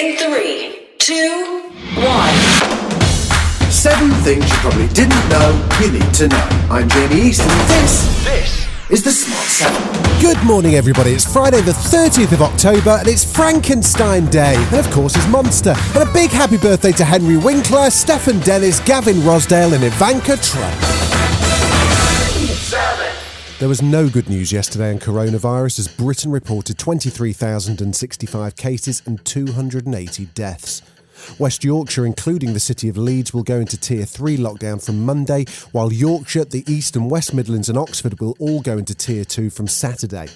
In three, two, one. Seven things you probably didn't know you need to know. I'm Jamie East, and this, this is the Smart Seven. Good morning, everybody. It's Friday, the 30th of October, and it's Frankenstein Day. And of course, it's Monster. And a big happy birthday to Henry Winkler, Stefan Dennis, Gavin Rossdale, and Ivanka Trump. There was no good news yesterday on coronavirus as Britain reported 23,065 cases and 280 deaths. West Yorkshire, including the city of Leeds, will go into Tier 3 lockdown from Monday, while Yorkshire, the East and West Midlands, and Oxford will all go into Tier 2 from Saturday.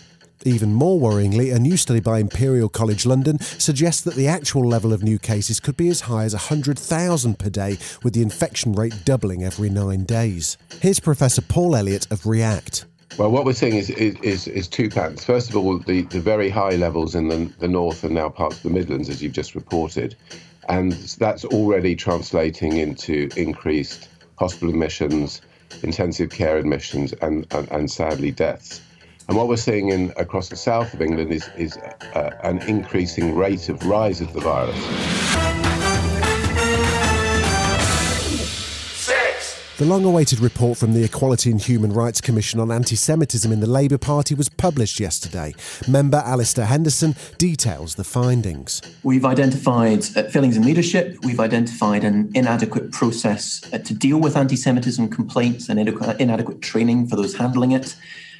Even more worryingly, a new study by Imperial College London suggests that the actual level of new cases could be as high as 100,000 per day, with the infection rate doubling every nine days. Here's Professor Paul Elliott of REACT. Well, what we're seeing is is, is, is two patterns. First of all, the, the very high levels in the, the north and now parts of the Midlands, as you've just reported. And that's already translating into increased hospital admissions, intensive care admissions, and, and, and sadly deaths. And what we're seeing in across the south of England is, is uh, an increasing rate of rise of the virus. The long awaited report from the Equality and Human Rights Commission on anti Semitism in the Labour Party was published yesterday. Member Alasdair Henderson details the findings. We've identified uh, failings in leadership, we've identified an inadequate process uh, to deal with anti Semitism complaints and inadequate, inadequate training for those handling it.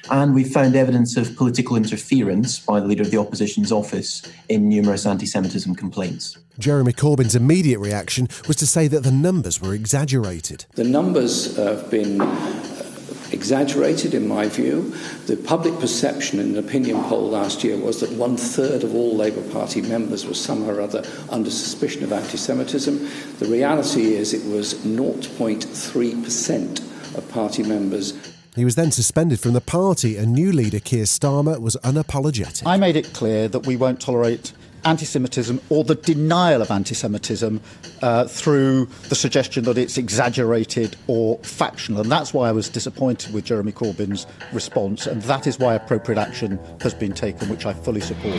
And we found evidence of political interference by the leader of the opposition's office in numerous anti Semitism complaints. Jeremy Corbyn's immediate reaction was to say that the numbers were exaggerated. The numbers have been uh, exaggerated, in my view. The public perception in an opinion poll last year was that one third of all Labour Party members were somehow or other under suspicion of anti Semitism. The reality is it was 0.3% of party members he was then suspended from the party. and new leader, Keir Starmer, was unapologetic. I made it clear that we won't tolerate anti Semitism or the denial of anti Semitism uh, through the suggestion that it's exaggerated or factional. And that's why I was disappointed with Jeremy Corbyn's response. And that is why appropriate action has been taken, which I fully support.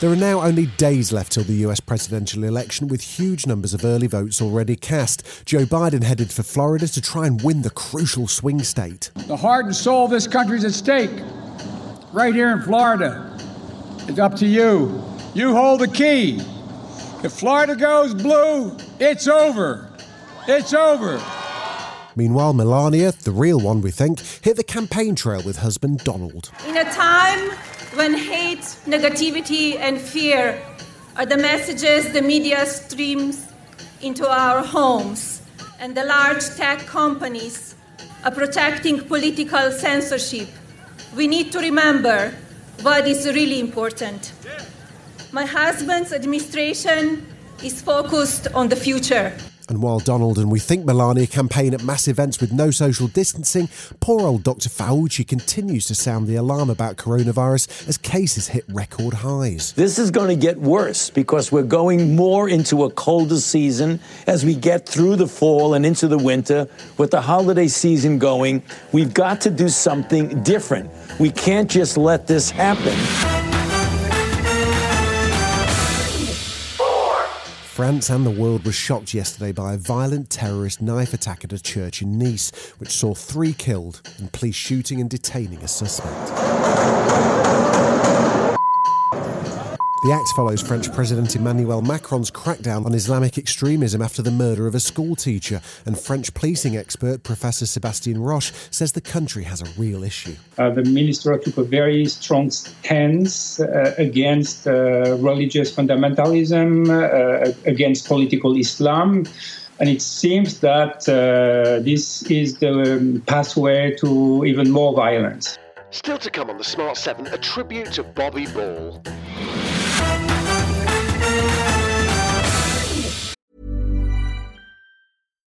There are now only days left till the US presidential election, with huge numbers of early votes already cast. Joe Biden headed for Florida to try and win the crucial swing state. The heart and soul of this country is at stake, right here in Florida. It's up to you. You hold the key. If Florida goes blue, it's over. It's over. Meanwhile, Melania, the real one we think, hit the campaign trail with husband Donald. In a time when hate, negativity, and fear are the messages the media streams into our homes, and the large tech companies are protecting political censorship, we need to remember what is really important. My husband's administration is focused on the future. And while Donald and we think Melania campaign at mass events with no social distancing, poor old Dr. Fauci continues to sound the alarm about coronavirus as cases hit record highs. This is going to get worse because we're going more into a colder season as we get through the fall and into the winter. With the holiday season going, we've got to do something different. We can't just let this happen. France and the world was shocked yesterday by a violent terrorist knife attack at a church in Nice, which saw three killed and police shooting and detaining a suspect. The act follows French President Emmanuel Macron's crackdown on Islamic extremism after the murder of a schoolteacher, and French policing expert Professor Sebastien Roche says the country has a real issue. Uh, the minister took a very strong stance uh, against uh, religious fundamentalism, uh, against political Islam. And it seems that uh, this is the um, pathway to even more violence. Still to come on the Smart 7, a tribute to Bobby Ball.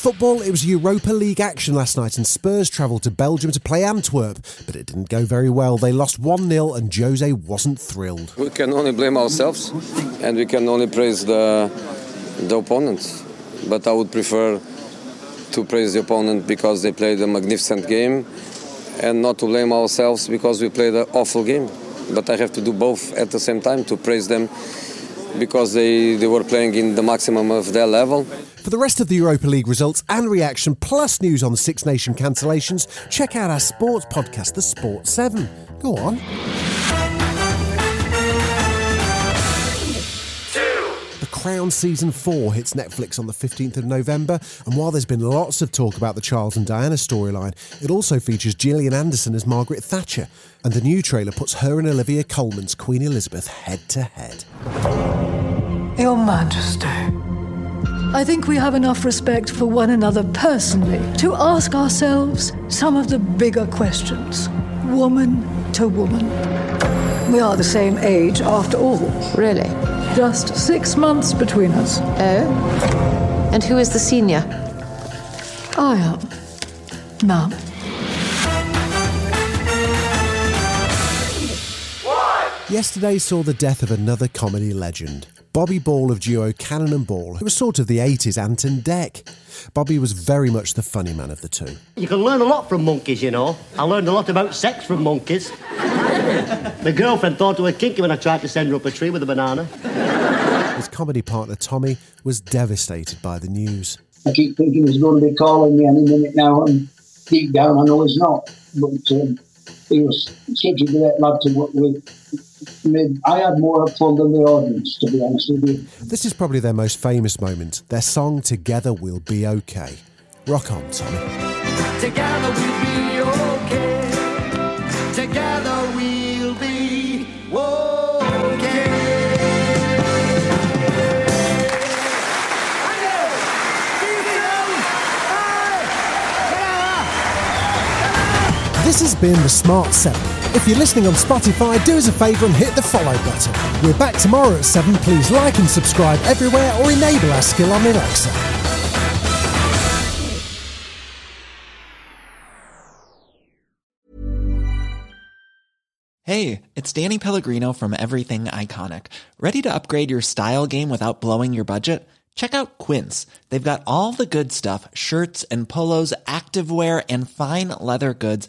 football, it was Europa League action last night, and Spurs travelled to Belgium to play Antwerp, but it didn't go very well. They lost 1 0, and Jose wasn't thrilled. We can only blame ourselves, and we can only praise the, the opponents. But I would prefer to praise the opponent because they played a magnificent game, and not to blame ourselves because we played an awful game. But I have to do both at the same time to praise them because they, they were playing in the maximum of their level. For the rest of the Europa League results and reaction, plus news on the Six Nation cancellations, check out our sports podcast, The Sport 7. Go on. Crown Season 4 hits Netflix on the 15th of November, and while there's been lots of talk about the Charles and Diana storyline, it also features Gillian Anderson as Margaret Thatcher, and the new trailer puts her and Olivia Colman's Queen Elizabeth head to head. Your Majesty. I think we have enough respect for one another personally to ask ourselves some of the bigger questions, woman to woman. We are the same age after all. Really? Just six months between us. Oh? And who is the senior? I am. Ma'am. Yesterday saw the death of another comedy legend, Bobby Ball of duo Cannon and Ball, who was sort of the 80s Ant and Dec. Bobby was very much the funny man of the two. You can learn a lot from monkeys, you know. I learned a lot about sex from monkeys. My girlfriend thought it was kinky when I tried to send her up a tree with a banana. His comedy partner Tommy was devastated by the news. I keep thinking he's going to be calling me any minute now, and deep down I know he's not. But um, he was such a great lad to work with. I, mean, I had more fun than the audience, to be honest with you. This is probably their most famous moment, their song Together We'll Be Okay. Rock on, Tommy. Together we'll be Has the Smart 7. If you're listening on Spotify, do us a favour and hit the follow button. We're back tomorrow at 7. Please like and subscribe everywhere or enable our skill on Alexa. Hey, it's Danny Pellegrino from Everything Iconic. Ready to upgrade your style game without blowing your budget? Check out Quince. They've got all the good stuff shirts and polos, activewear, and fine leather goods,